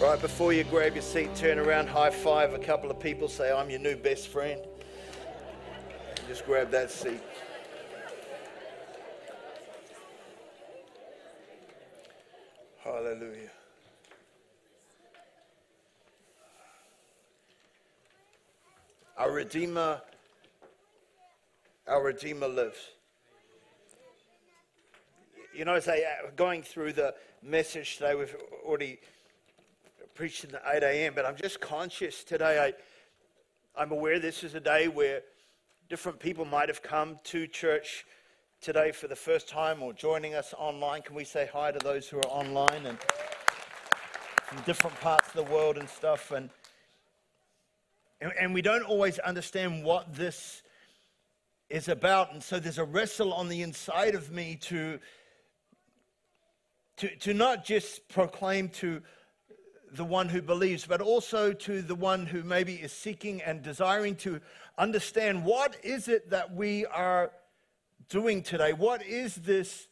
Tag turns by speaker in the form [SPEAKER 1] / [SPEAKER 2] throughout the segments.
[SPEAKER 1] Right before you grab your seat, turn around, high five a couple of people, say, I'm your new best friend. Just grab that seat. Hallelujah. Our Redeemer, our Redeemer lives. You know, as I uh, going through the message today, we've already preached at 8 a.m., but I'm just conscious today. I, I'm aware this is a day where different people might have come to church today for the first time or joining us online. Can we say hi to those who are online and from different parts of the world and stuff? And, and, and we don't always understand what this is about. And so there's a wrestle on the inside of me to, to, to not just proclaim to the one who believes, but also to the one who maybe is seeking and desiring to understand what is it that we are doing today? What is this,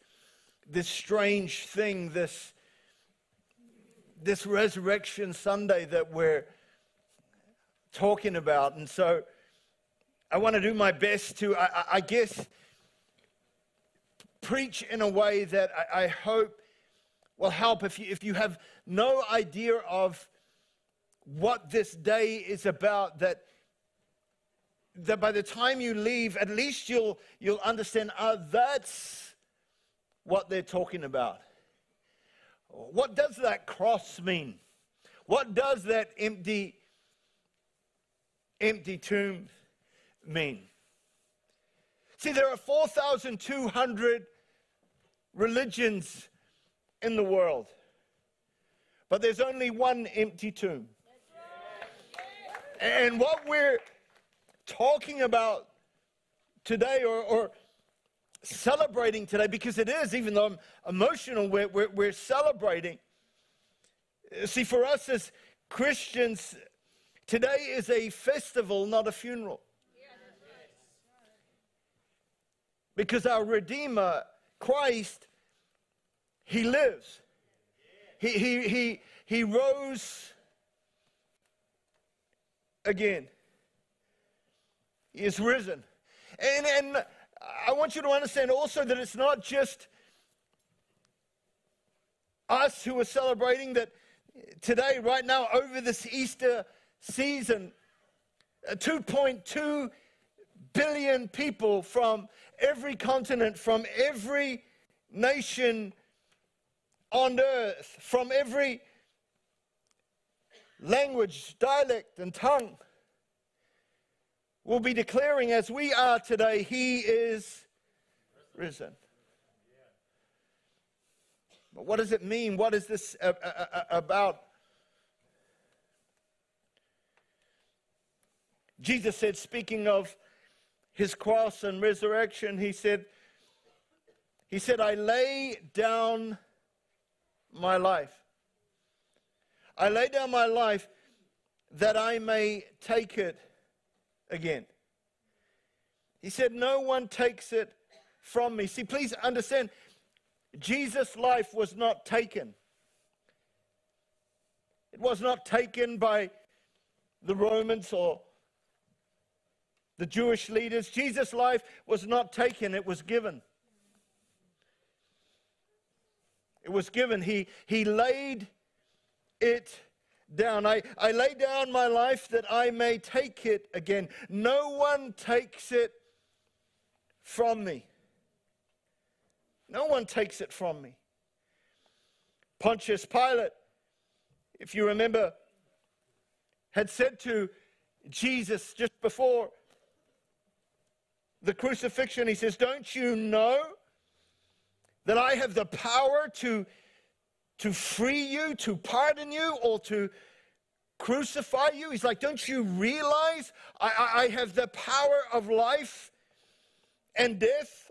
[SPEAKER 1] this strange thing, this, this resurrection Sunday that we're talking about? And so I want to do my best to, I, I guess, preach in a way that I, I hope will help if you, if you have no idea of what this day is about, that, that by the time you leave, at least you'll, you'll understand, ah, that's what they're talking about. What does that cross mean? What does that empty, empty tomb mean? See, there are 4,200 religions in the world. But there's only one empty tomb. And what we're talking about today or, or, celebrating today, because it is, even though I'm emotional, we're, we're, we're celebrating. See, for us as Christians, today is a festival, not a funeral. Because our Redeemer, Christ, he lives. He, he, he, he rose again. He is risen. And, and I want you to understand also that it's not just us who are celebrating that today, right now, over this Easter season, uh, 2.2 billion people from every continent, from every nation on earth from every language, dialect, and tongue will be declaring, as we are today, He is risen. But what does it mean? What is this about? Jesus said, speaking of his cross and resurrection, he said, he said, I lay down my life. I lay down my life that I may take it again. He said, No one takes it from me. See, please understand, Jesus' life was not taken. It was not taken by the Romans or the Jewish leaders. Jesus' life was not taken, it was given. It was given. He, he laid it down. I, I lay down my life that I may take it again. No one takes it from me. No one takes it from me. Pontius Pilate, if you remember, had said to Jesus just before the crucifixion, he says, Don't you know that I have the power to, to free you, to pardon you, or to crucify you. He's like, Don't you realize I, I, I have the power of life and death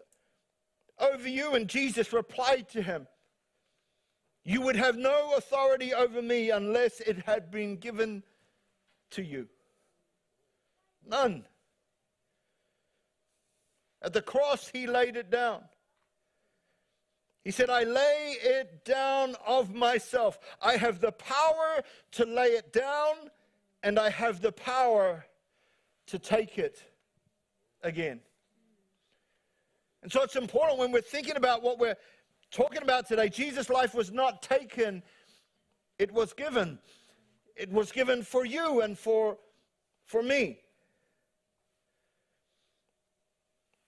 [SPEAKER 1] over you? And Jesus replied to him, You would have no authority over me unless it had been given to you. None. At the cross, he laid it down. He said, I lay it down of myself. I have the power to lay it down, and I have the power to take it again. And so it's important when we're thinking about what we're talking about today. Jesus' life was not taken, it was given. It was given for you and for, for me.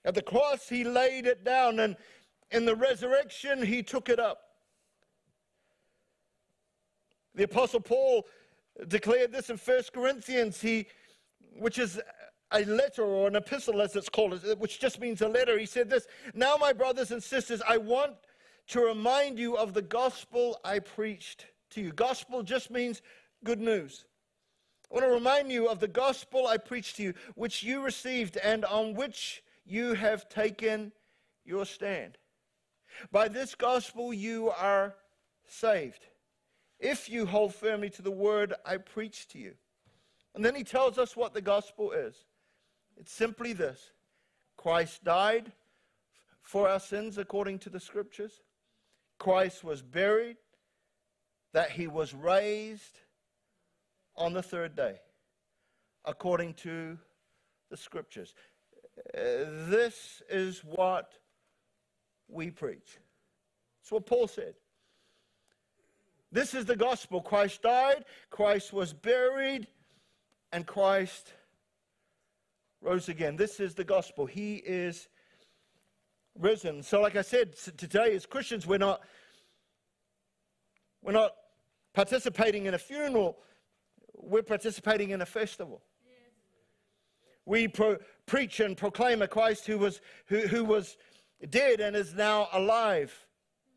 [SPEAKER 1] At the cross, he laid it down, and in the resurrection, he took it up. The Apostle Paul declared this in 1 Corinthians, he, which is a letter or an epistle, as it's called, which just means a letter. He said this Now, my brothers and sisters, I want to remind you of the gospel I preached to you. Gospel just means good news. I want to remind you of the gospel I preached to you, which you received and on which you have taken your stand. By this gospel you are saved, if you hold firmly to the word I preach to you. And then he tells us what the gospel is it's simply this Christ died for our sins according to the scriptures, Christ was buried, that he was raised on the third day according to the scriptures. Uh, this is what we preach. That's what Paul said. This is the gospel. Christ died, Christ was buried, and Christ rose again. This is the gospel. He is risen. So, like I said, today as Christians, we're not we're not participating in a funeral. We're participating in a festival. We pro- preach and proclaim a Christ who was who, who was dead and is now alive.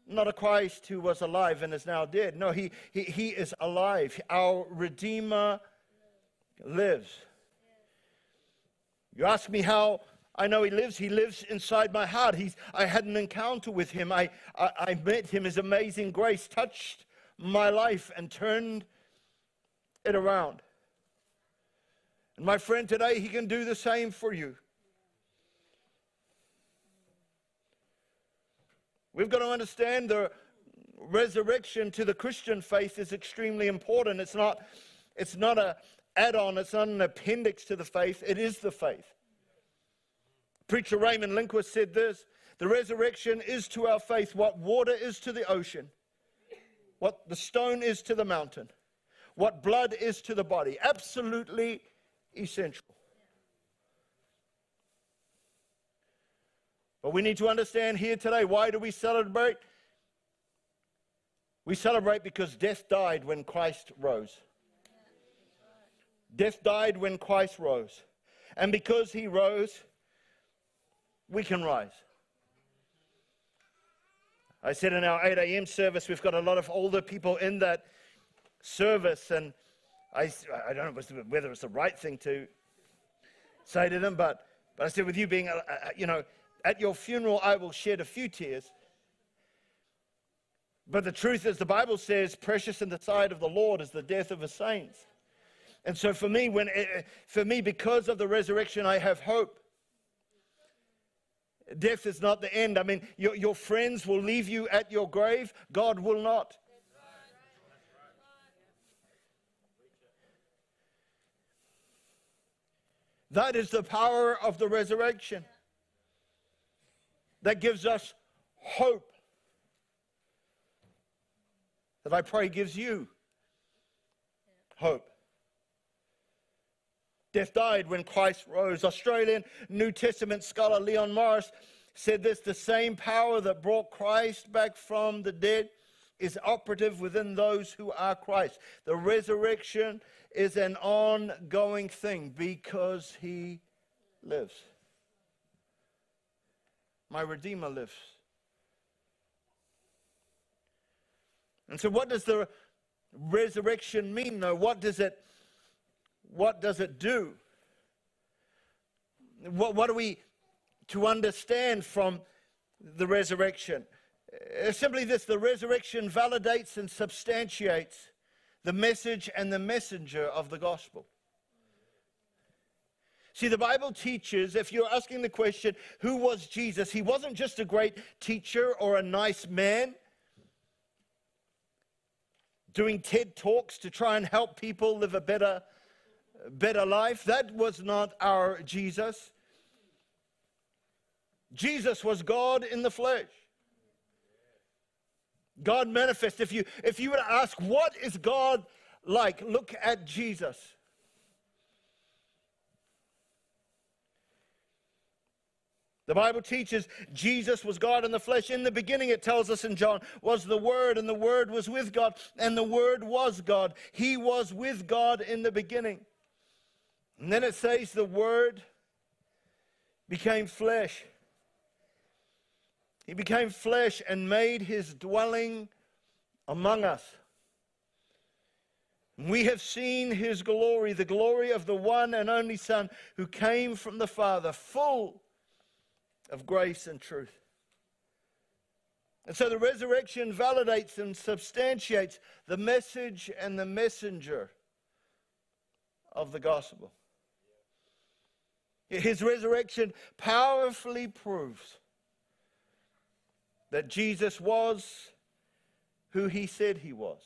[SPEAKER 1] Not a Christ who was alive and is now dead. No, he, he, he is alive. Our Redeemer lives. You ask me how I know he lives. He lives inside my heart. He's, I had an encounter with him. I, I, I met him. His amazing grace touched my life and turned it around. And my friend, today he can do the same for you. We've got to understand the resurrection to the Christian faith is extremely important. It's not, it's not an add on, it's not an appendix to the faith, it is the faith. Preacher Raymond Lindquist said this The resurrection is to our faith what water is to the ocean, what the stone is to the mountain, what blood is to the body. Absolutely essential. But we need to understand here today why do we celebrate? We celebrate because death died when Christ rose. Death died when Christ rose. And because he rose, we can rise. I said in our 8 a.m. service, we've got a lot of older people in that service, and I, I don't know whether it's the right thing to say to them, but, but I said, with you being, you know, at your funeral, I will shed a few tears. But the truth is, the Bible says, precious in the sight of the Lord is the death of his saints. And so for me, when, eh, eh, for me, because of the resurrection, I have hope. Death is not the end. I mean, your, your friends will leave you at your grave, God will not. That is the power of the resurrection that gives us hope. That I pray gives you hope. Death died when Christ rose. Australian New Testament scholar Leon Morris said this the same power that brought Christ back from the dead is operative within those who are Christ. The resurrection is an ongoing thing because he lives. My Redeemer lives. And so, what does the resurrection mean, though? What does it, what does it do? What, what are we to understand from the resurrection? Uh, simply this the resurrection validates and substantiates the message and the messenger of the gospel. See, the Bible teaches, if you're asking the question, who was Jesus? He wasn't just a great teacher or a nice man doing TED Talks to try and help people live a better, better life. That was not our Jesus. Jesus was God in the flesh. God manifest. If you if you were to ask what is God like, look at Jesus. The Bible teaches Jesus was God in the flesh. In the beginning, it tells us in John, was the Word, and the Word was with God, and the Word was God. He was with God in the beginning. And then it says the Word became flesh. He became flesh and made his dwelling among us. We have seen his glory, the glory of the one and only Son who came from the Father, full of grace and truth. And so the resurrection validates and substantiates the message and the messenger of the gospel. His resurrection powerfully proves that Jesus was who he said he was.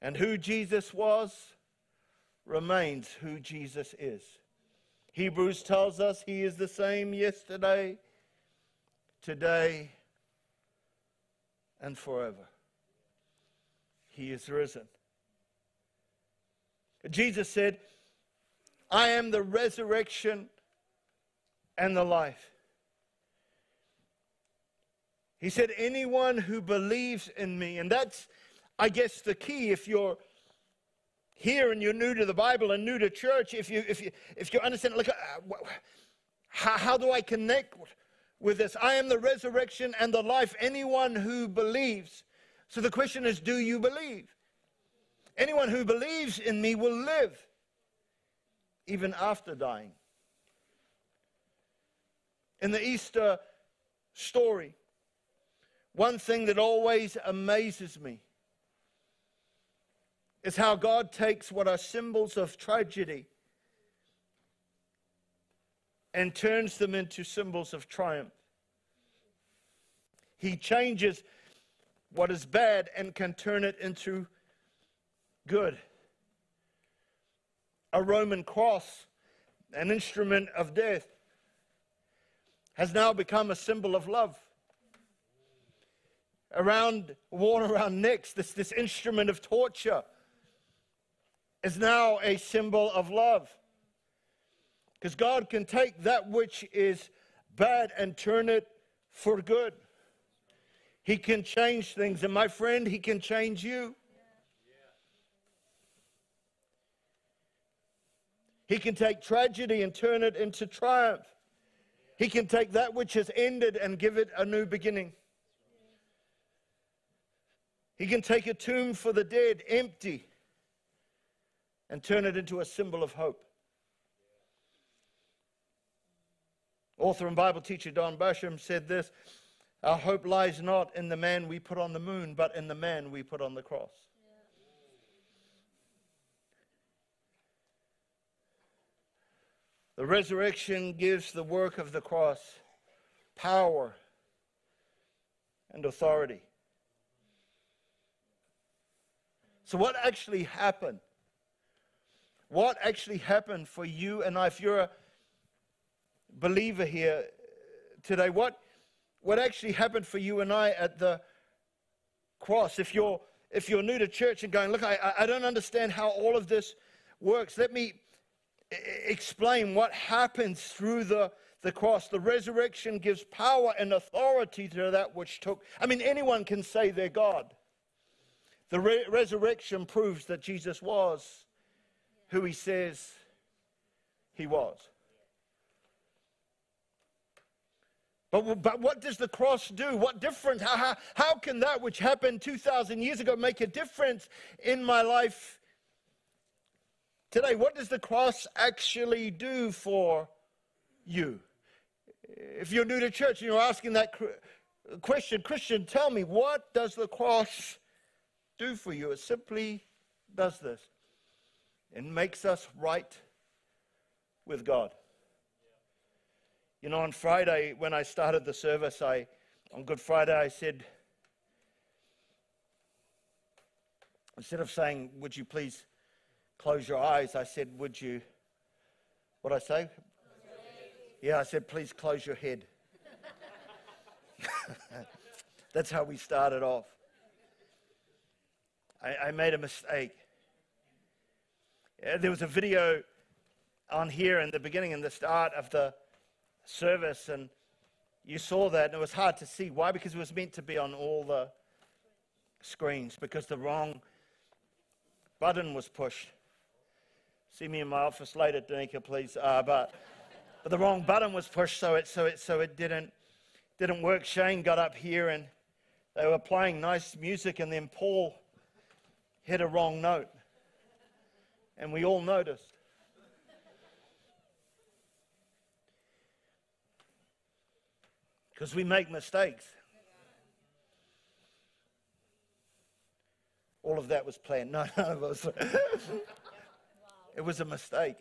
[SPEAKER 1] And who Jesus was remains who Jesus is. Hebrews tells us he is the same yesterday, today, and forever. He is risen. Jesus said, I am the resurrection and the life. He said, Anyone who believes in me, and that's, I guess, the key if you're here and you're new to the Bible and new to church, if you if you if you understand, look, uh, how, how do I connect with this? I am the resurrection and the life. Anyone who believes. So the question is, do you believe? Anyone who believes in me will live even after dying. In the Easter story, one thing that always amazes me is how God takes what are symbols of tragedy and turns them into symbols of triumph. He changes what is bad and can turn it into good. A Roman cross, an instrument of death, has now become a symbol of love. Around worn around necks, this, this instrument of torture is now a symbol of love. Because God can take that which is bad and turn it for good. He can change things. And my friend, He can change you. He can take tragedy and turn it into triumph. He can take that which has ended and give it a new beginning. He can take a tomb for the dead empty and turn it into a symbol of hope. Author and Bible teacher Don Basham said this Our hope lies not in the man we put on the moon, but in the man we put on the cross. The resurrection gives the work of the cross power and authority. So, what actually happened what actually happened for you and I, if you're a believer here today, what, what actually happened for you and I at the cross? If you're, if you're new to church and going, look, I, I don't understand how all of this works, let me explain what happens through the, the cross. The resurrection gives power and authority to that which took. I mean, anyone can say they're God. The re- resurrection proves that Jesus was who he says he was. But, but what does the cross do? What difference? How, how, how can that which happened 2,000 years ago make a difference in my life today? What does the cross actually do for you? If you're new to church and you're asking that question, Christian, tell me, what does the cross do for you? It simply does this and makes us right with God. You know, on Friday, when I started the service, I, on Good Friday, I said, instead of saying, Would you please close your eyes, I said, Would you, what I say? Yeah, I said, Please close your head. That's how we started off. I, I made a mistake. There was a video on here in the beginning and the start of the service, and you saw that, and it was hard to see. Why? Because it was meant to be on all the screens, because the wrong button was pushed. See me in my office later, Danica, please. Uh, but, but the wrong button was pushed, so it, so it, so it didn't, didn't work. Shane got up here and they were playing nice music, and then Paul hit a wrong note. And we all noticed. Because we make mistakes. All of that was planned. No, none of us. it was a mistake.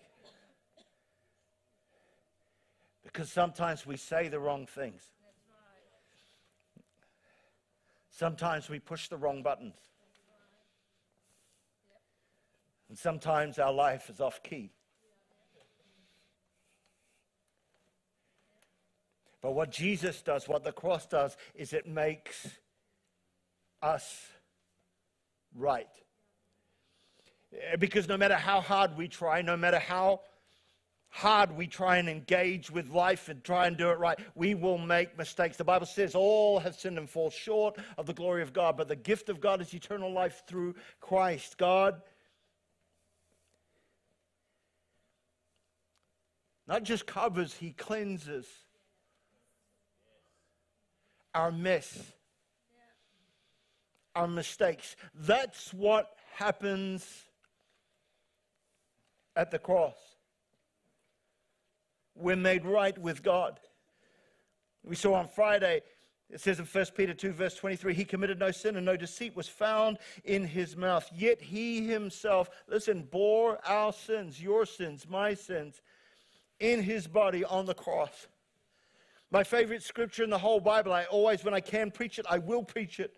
[SPEAKER 1] Because sometimes we say the wrong things. Sometimes we push the wrong buttons. And sometimes our life is off key. But what Jesus does, what the cross does, is it makes us right. Eh, because no matter how hard we try, no matter how hard we try and engage with life and try and do it right, we will make mistakes. The Bible says all have sinned and fall short of the glory of God, but the gift of God is eternal life through Christ. God not just covers, He cleanses our mess, our mistakes. That's what happens at the cross. We're made right with God. We saw on Friday, it says in 1 Peter 2, verse 23, he committed no sin and no deceit was found in his mouth. Yet he himself, listen, bore our sins, your sins, my sins, in his body on the cross. My favorite scripture in the whole Bible, I always, when I can preach it, I will preach it.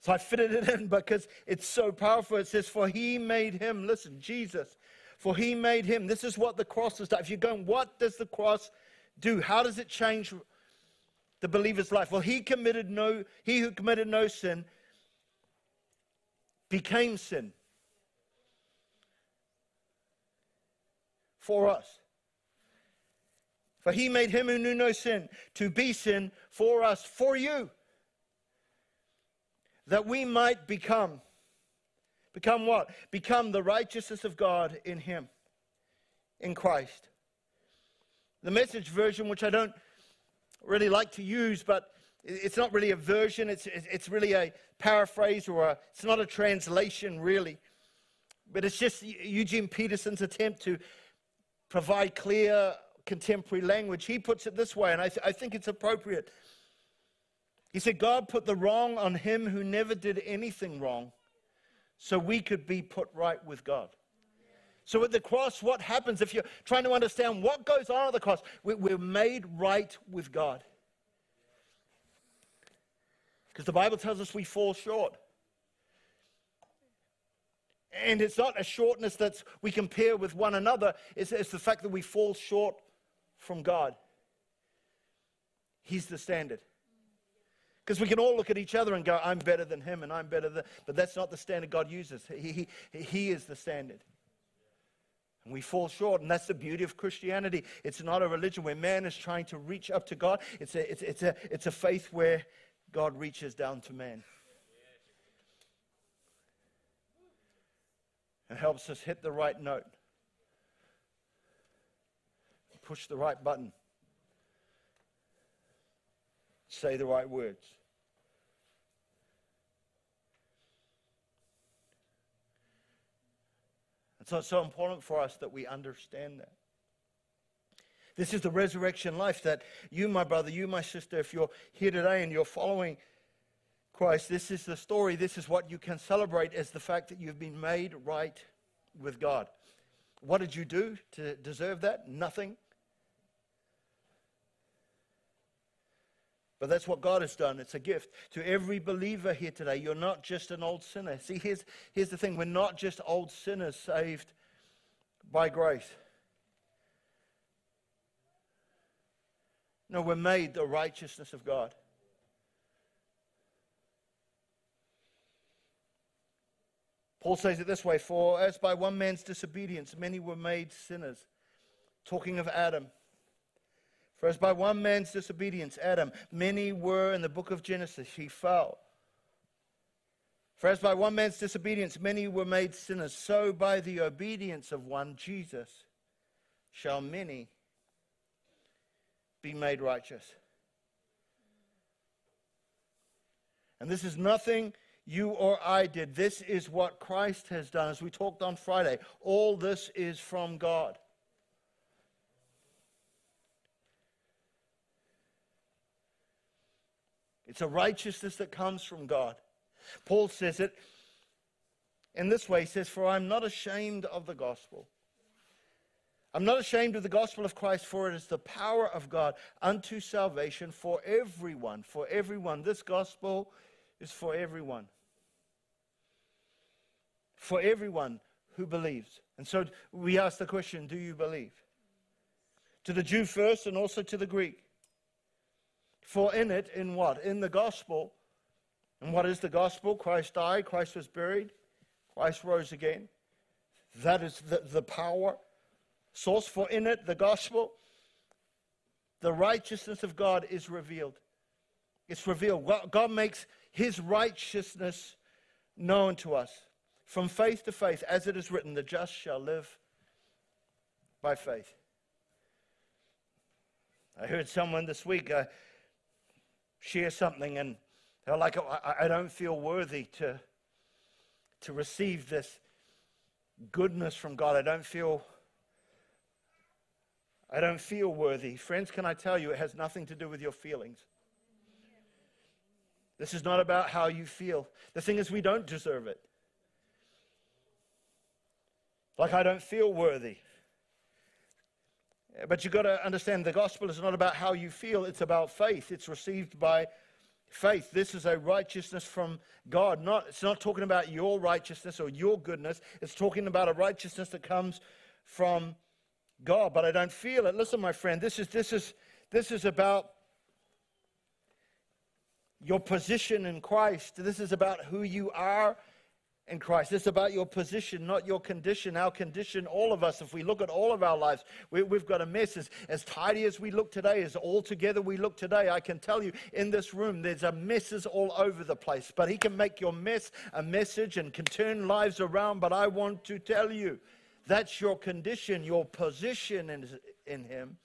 [SPEAKER 1] So I fitted it in because it's so powerful. It says, For he made him, listen, Jesus, for he made him. This is what the cross is. If you're going, what does the cross do? How does it change the believer's life? Well, he committed no, he who committed no sin became sin for us. For he made him who knew no sin to be sin for us, for you, that we might become. Become what? Become the righteousness of God in him, in Christ. The message version, which I don't really like to use, but it's not really a version, it's, it's really a paraphrase or a, it's not a translation, really. But it's just Eugene Peterson's attempt to provide clear contemporary language. He puts it this way, and I, th- I think it's appropriate. He said, God put the wrong on him who never did anything wrong so we could be put right with God. So at the cross, what happens if you're trying to understand what goes on at the cross? We're made right with God. Because the Bible tells us we fall short. And it's not a shortness that we compare with one another, it's, it's the fact that we fall short from God. He's the standard. Because we can all look at each other and go, I'm better than him and I'm better than. But that's not the standard God uses. He, he, he is the standard. And we fall short. And that's the beauty of Christianity. It's not a religion where man is trying to reach up to God, it's a, it's, it's a, it's a faith where God reaches down to man. It helps us hit the right note push the right button, say the right words. And so it's so important for us that we understand that. This is the resurrection life that you, my brother, you, my sister, if you're here today and you're following Christ, this is the story. This is what you can celebrate as the fact that you've been made right with God. What did you do to deserve that? Nothing. But that's what God has done. It's a gift to every believer here today. You're not just an old sinner. See, here's, here's the thing we're not just old sinners saved by grace. No, we're made the righteousness of God. Paul says it this way For as by one man's disobedience many were made sinners, talking of Adam. For as by one man's disobedience, Adam, many were in the book of Genesis, he fell. For as by one man's disobedience many were made sinners, so by the obedience of one, Jesus, shall many be made righteous. And this is nothing you or I did. This is what Christ has done. As we talked on Friday, all this is from God. It's a righteousness that comes from God. Paul says it in this way He says, For I'm not ashamed of the gospel. I'm not ashamed of the gospel of Christ, for it is the power of God unto salvation for everyone. For everyone. This gospel is for everyone. For everyone who believes. And so we ask the question do you believe? To the Jew first and also to the Greek. For in it, in what? In the gospel. And what is the gospel? Christ died, Christ was buried, Christ rose again. That is the, the power source, for in it, the gospel, the righteousness of God is revealed. It's revealed. God makes his righteousness known to us from faith to faith, as it is written, the just shall live by faith. I heard someone this week uh, share something, and they're like, oh, I, I don't feel worthy to, to receive this goodness from God. I don't feel I don't feel worthy. Friends, can I tell you, it has nothing to do with your feelings. This is not about how you feel. The thing is, we don't deserve it. Like, I don't feel worthy. Uh, but you've got to understand the gospel is not about how you feel, it's about faith. It's received by faith. This is a righteousness from God. Not, it's not talking about your righteousness or your goodness, it's talking about a righteousness that comes from God, but I don't feel it. Listen, my friend, this is, this is, this is about your position in Christ. This is about who you are in Christ. It's about your position, not your condition. Our condition, all of us, if we look at all of our lives, we, have got a mess. As, as tidy as we look today, as all together we look today, I can tell you in this room, there's a messes all over the place. But He can make your mess a message and can turn lives around. But I want to tell you, that's your condition, your position in, in Him.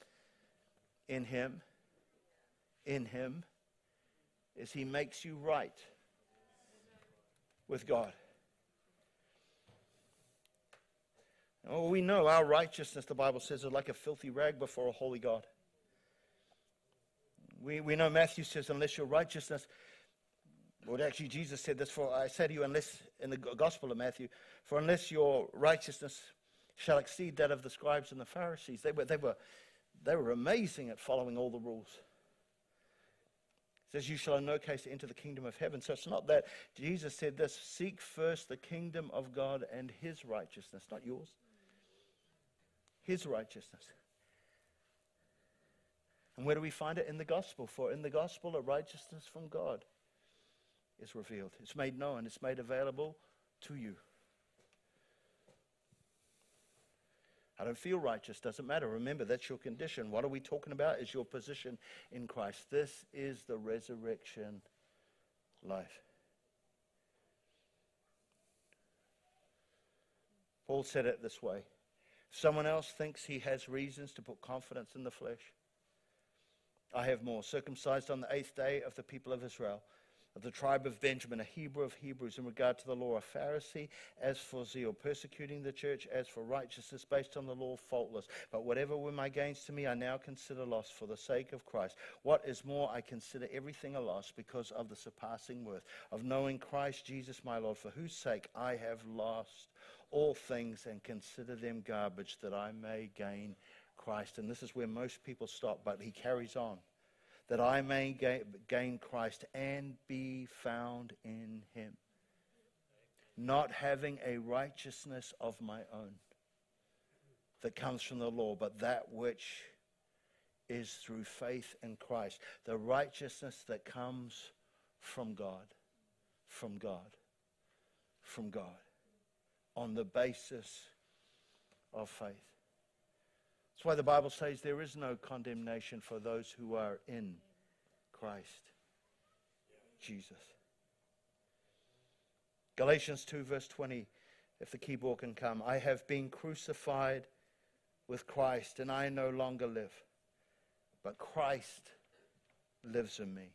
[SPEAKER 1] In Him. In Him. Is He makes you right with God. Oh, we know our righteousness, the Bible says, is like a filthy rag before a holy God. We, we know Matthew says, unless your righteousness, well, actually, Jesus said this, for I say to you, unless, in the Gospel of Matthew, for unless your righteousness shall exceed that of the scribes and the Pharisees. They were, they were, they were amazing at following all the rules. It says, You shall in no case enter the kingdom of heaven. So it's not that. Jesus said this seek first the kingdom of God and his righteousness, not yours. His righteousness. And where do we find it? In the gospel. For in the gospel, a righteousness from God is revealed. It's made known, it's made available to you. I don't feel righteous. Doesn't matter. Remember, that's your condition. What are we talking about? Is your position in Christ. This is the resurrection life. Paul said it this way Someone else thinks he has reasons to put confidence in the flesh. I have more. Circumcised on the eighth day of the people of Israel of the tribe of Benjamin, a Hebrew of Hebrews in regard to the law, a Pharisee, as for zeal, persecuting the church, as for righteousness based on the law, faultless. But whatever were my gains to me, I now consider loss for the sake of Christ. What is more, I consider everything a loss because of the surpassing worth of knowing Christ Jesus my Lord, for whose sake I have lost all things and consider them garbage that I may gain Christ. And this is where most people stop, but he carries on. That I may gain Christ and be found in him. Not having a righteousness of my own that comes from the law, but that which is through faith in Christ. The righteousness that comes from God, from God, from God, on the basis of faith. That's why the Bible says there is no condemnation for those who are in Christ Jesus. Galatians 2, verse 20, if the keyboard can come. I have been crucified with Christ, and I no longer live but Christ lives in me.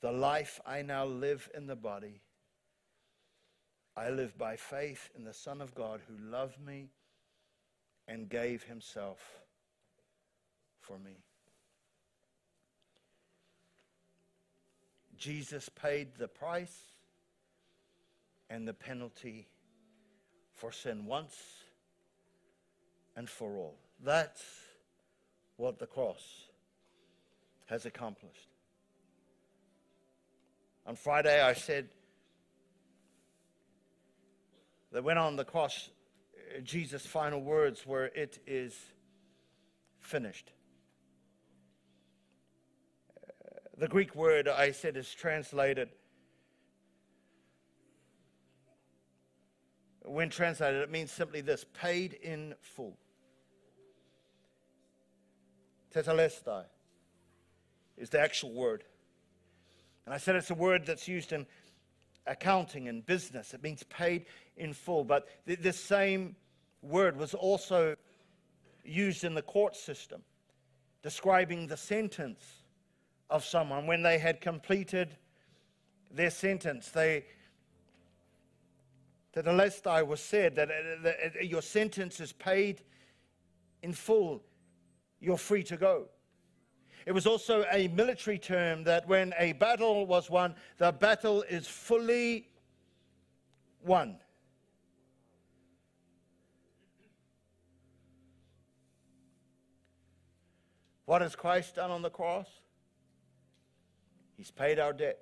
[SPEAKER 1] The life I now live in the body, I live by faith in the Son of God who loved me and gave himself for me. Jesus paid the price and the penalty for sin once and for all. That's what the cross has accomplished. On Friday, I said that when on the cross, uh, Jesus' final words were, It is finished. Uh, the Greek word I said is translated, when translated, it means simply this paid in full. Tetelestai is the actual word. And I said it's a word that's used in accounting and business. It means paid in full. But th- this same word was also used in the court system, describing the sentence of someone when they had completed their sentence. They Tetelestai was said that, uh, that uh, your sentence is paid in full you're free to go. It was also a military term that when a battle was won, the battle is fully won. What has Christ done on the cross? He's paid our debt.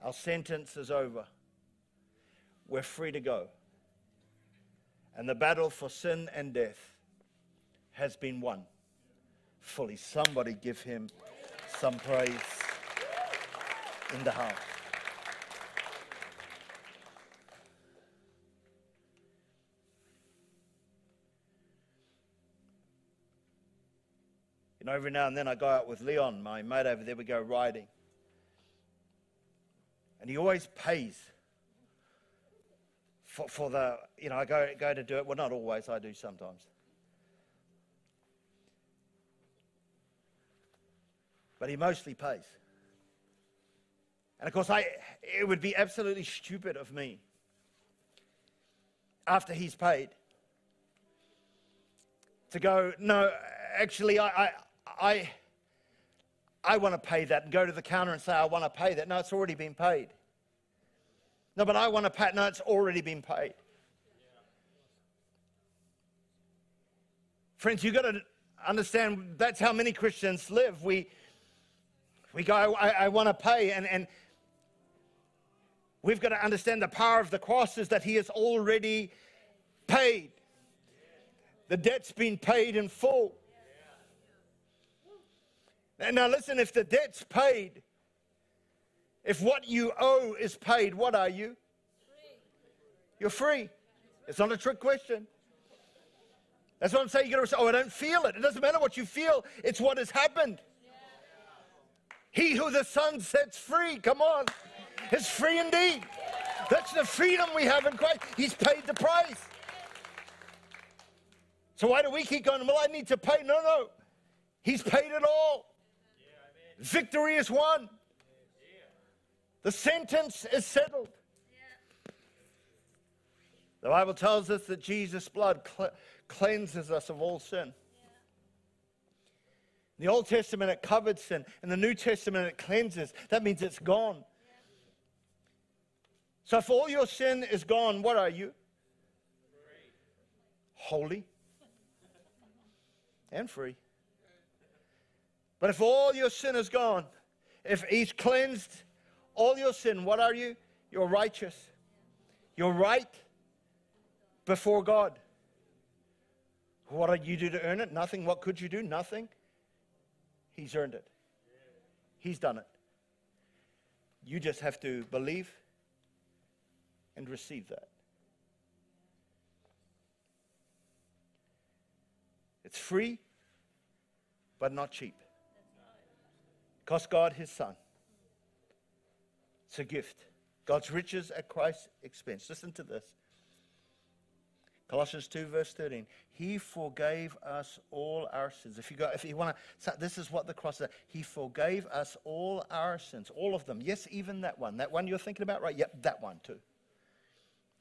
[SPEAKER 1] Our sentence is over. We're free to go. And the battle for sin and death has been won fully. Somebody give him some praise in the house. You know, every now and then I go out with Leon, my mate over there, we go riding. And he always pays for, for the, you know, I go, go to do it. Well, not always, I do sometimes. But he mostly pays. And of course, I, it would be absolutely stupid of me after he's paid to go, no, actually, I, I, I, I want to pay that and go to the counter and say, I want to pay that. No, it's already been paid. No, but I want to pay. No, it's already been paid. Friends, you've got to understand that's how many Christians live. We, we go, I, I want to pay. And, and we've got to understand the power of the cross is that He has already paid. The debt's been paid in full. And now, listen, if the debt's paid, if what you owe is paid, what are you? You're free. It's not a trick question. That's what I'm saying. You got to say, oh, I don't feel it. It doesn't matter what you feel, it's what has happened. He who the Son sets free, come on, is free indeed. That's the freedom we have in Christ. He's paid the price. So why do we keep going? Well, I need to pay. No, no. He's paid it all. Victory is won. The sentence is settled. The Bible tells us that Jesus' blood cleanses us of all sin. In the Old Testament, it covered sin. In the New Testament, it cleanses. That means it's gone. So if all your sin is gone, what are you? Holy and free. But if all your sin is gone, if he's cleansed all your sin, what are you? You're righteous. You're right before God. What did you do to earn it? Nothing. What could you do? Nothing. He's earned it. He's done it. You just have to believe and receive that. It's free, but not cheap. Cost God his son. It's a gift. God's riches at Christ's expense. Listen to this. Colossians 2, verse 13. He forgave us all our sins. If you go, if you want to, this is what the cross is. He forgave us all our sins, all of them. Yes, even that one. That one you're thinking about, right? Yep, that one too.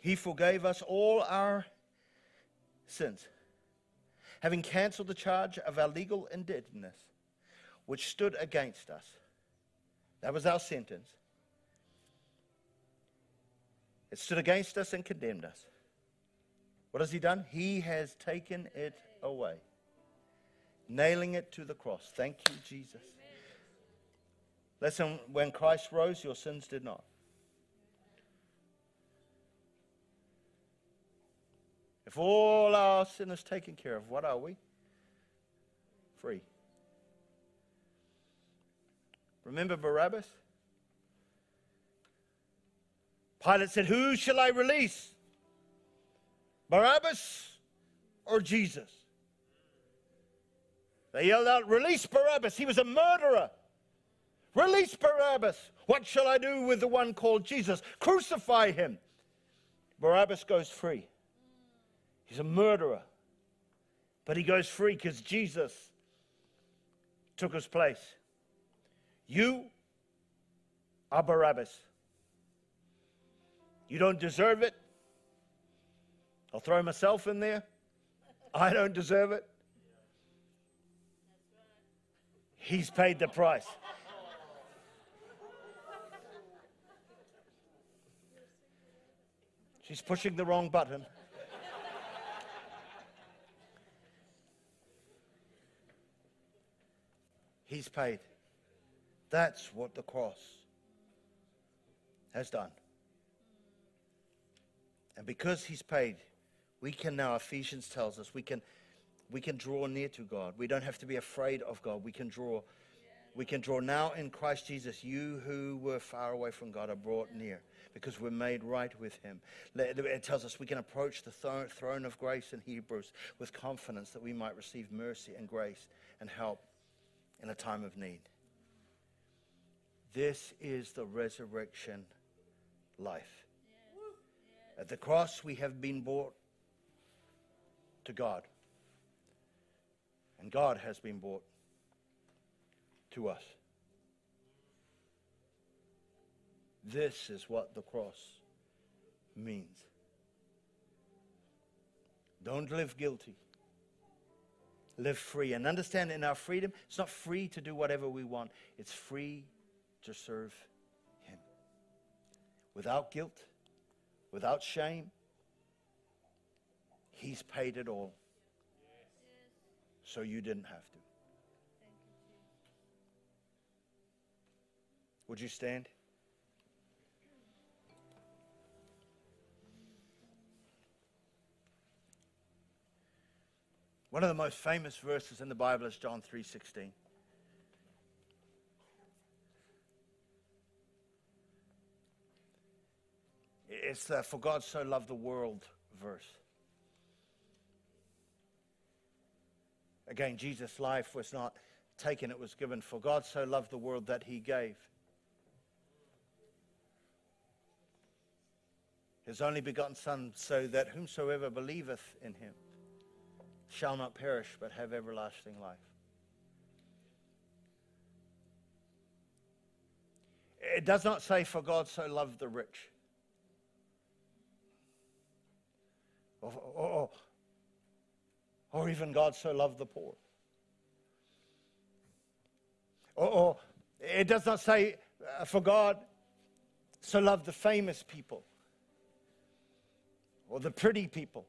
[SPEAKER 1] He forgave us all our sins, having canceled the charge of our legal indebtedness, which stood against us. That was our sentence. It stood against us and condemned us. What has he done? He has taken it away, nailing it to the cross. Thank you, Jesus. Listen, when Christ rose, your sins did not. If all our sin is taken care of, what are we? Free. Remember Barabbas? Pilate said, Who shall I release? Barabbas or Jesus? They yelled out, Release Barabbas. He was a murderer. Release Barabbas. What shall I do with the one called Jesus? Crucify him. Barabbas goes free. He's a murderer. But he goes free because Jesus took his place. You are Barabbas. You don't deserve it. I'll throw myself in there. I don't deserve it. He's paid the price. She's pushing the wrong button. He's paid. That's what the cross has done. And because he's paid, we can now, Ephesians tells us, we can, we can draw near to God. We don't have to be afraid of God. We can draw. We can draw now in Christ Jesus. You who were far away from God are brought near because we're made right with Him. It tells us we can approach the throne of grace in Hebrews with confidence that we might receive mercy and grace and help in a time of need. This is the resurrection life. At the cross, we have been brought to God. And God has been brought to us. This is what the cross means. Don't live guilty. Live free. And understand in our freedom, it's not free to do whatever we want, it's free to serve Him. Without guilt without shame. He's paid it all. So you didn't have to. Would you stand? One of the most famous verses in the Bible is John 3:16. It's the for God so loved the world verse. Again, Jesus' life was not taken, it was given. For God so loved the world that he gave. His only begotten Son, so that whomsoever believeth in him shall not perish, but have everlasting life. It does not say, For God so loved the rich. Or, or, or even God so loved the poor. Or, or it does not say, uh, for God so loved the famous people or the pretty people.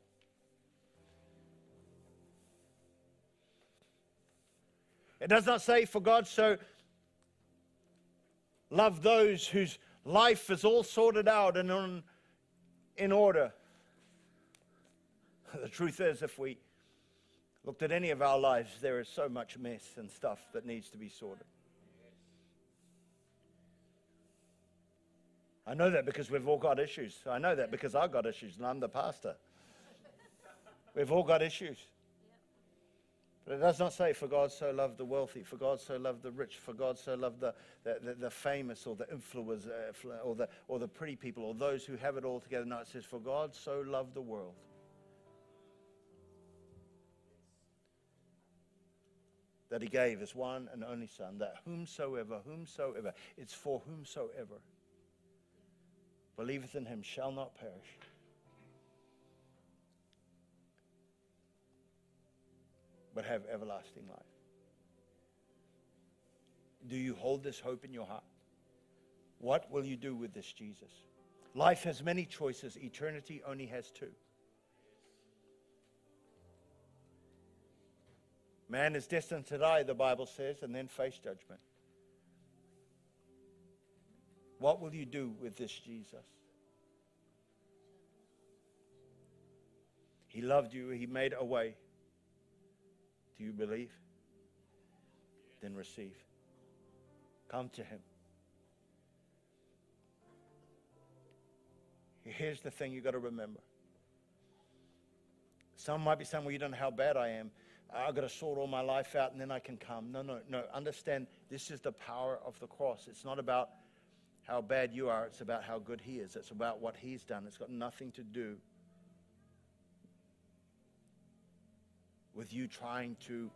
[SPEAKER 1] It does not say, For God so loved those whose life is all sorted out and on, in order. The truth is, if we looked at any of our lives, there is so much mess and stuff that needs to be sorted. I know that because we've all got issues. I know that because I've got issues and I'm the pastor. We've all got issues. But it does not say, for God so loved the wealthy, for God so loved the rich, for God so loved the, the, the, the famous or the influencers or, the, or the pretty people or those who have it all together. No, it says, for God so loved the world. That he gave his one and only Son, that whomsoever, whomsoever, it's for whomsoever believeth in him shall not perish. But have everlasting life. Do you hold this hope in your heart? What will you do with this Jesus? Life has many choices, eternity only has two. Man is destined to die, the Bible says, and then face judgment. What will you do with this Jesus? He loved you, He made a way. Do you believe? Then receive. Come to Him. Here's the thing you've got to remember. Some might be saying, well, you don't know how bad I am. I've got to sort all my life out and then I can come. No, no, no. Understand, this is the power of the cross. It's not about how bad you are, it's about how good He is. It's about what He's done. It's got nothing to do with you trying to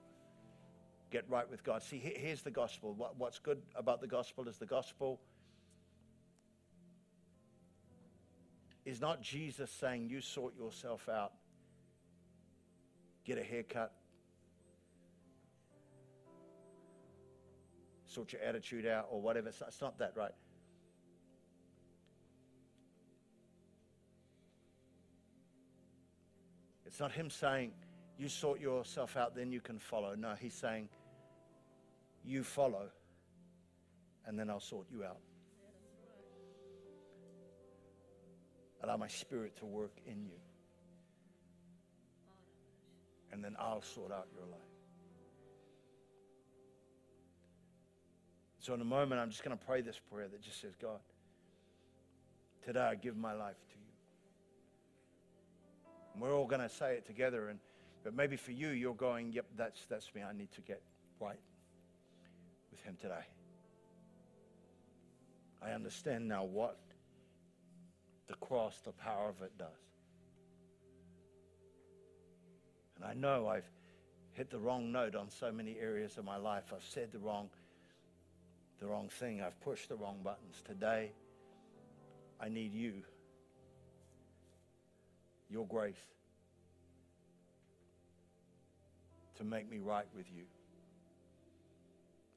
[SPEAKER 1] get right with God. See, here's the gospel. what's good about the gospel is the gospel is not Jesus saying, You sort yourself out, get a haircut, sort your attitude out, or whatever. it's not that, right? It's not him saying, you sort yourself out, then you can follow. No, he's saying, you follow, and then I'll sort you out. Allow my spirit to work in you. And then I'll sort out your life. So, in a moment, I'm just going to pray this prayer that just says, God, today I give my life to you. And we're all going to say it together. And, but maybe for you, you're going, yep, that's, that's me. I need to get right with him today. I understand now what the cross, the power of it does. And I know I've hit the wrong note on so many areas of my life. I've said the wrong, the wrong thing. I've pushed the wrong buttons. Today, I need you your grace to make me right with you.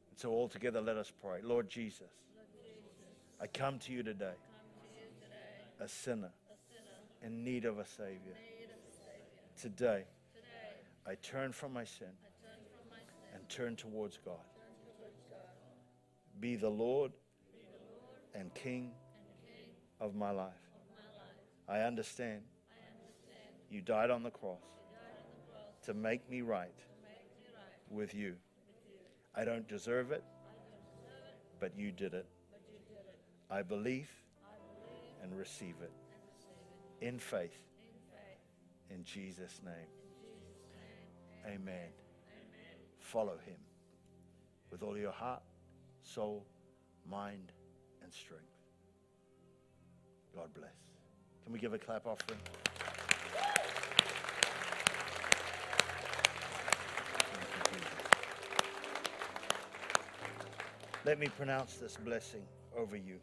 [SPEAKER 1] And so, all together, let us pray. Lord Jesus, I come to you today, a, sinner, in need of a Savior. Today, I turn from my sin, and turn towards God. Be the Lord, and King, of my life. I understand you died on the cross, to make me right, with, you. I don't deserve it, but you did it. I believe, and receive it, in faith. In Jesus' name. Amen. Follow him with all your heart, soul, mind, and strength. God bless. Can we give a clap offering? Let me pronounce this blessing over you,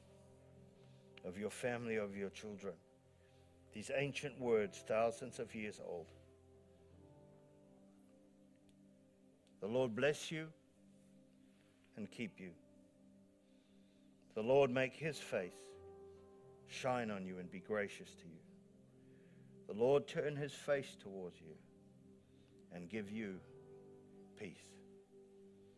[SPEAKER 1] of your family, of your children. These ancient words, thousands of years old. The Lord bless you and keep you. The Lord make his face shine on you and be gracious to you. the Lord turn his face towards you and give you peace.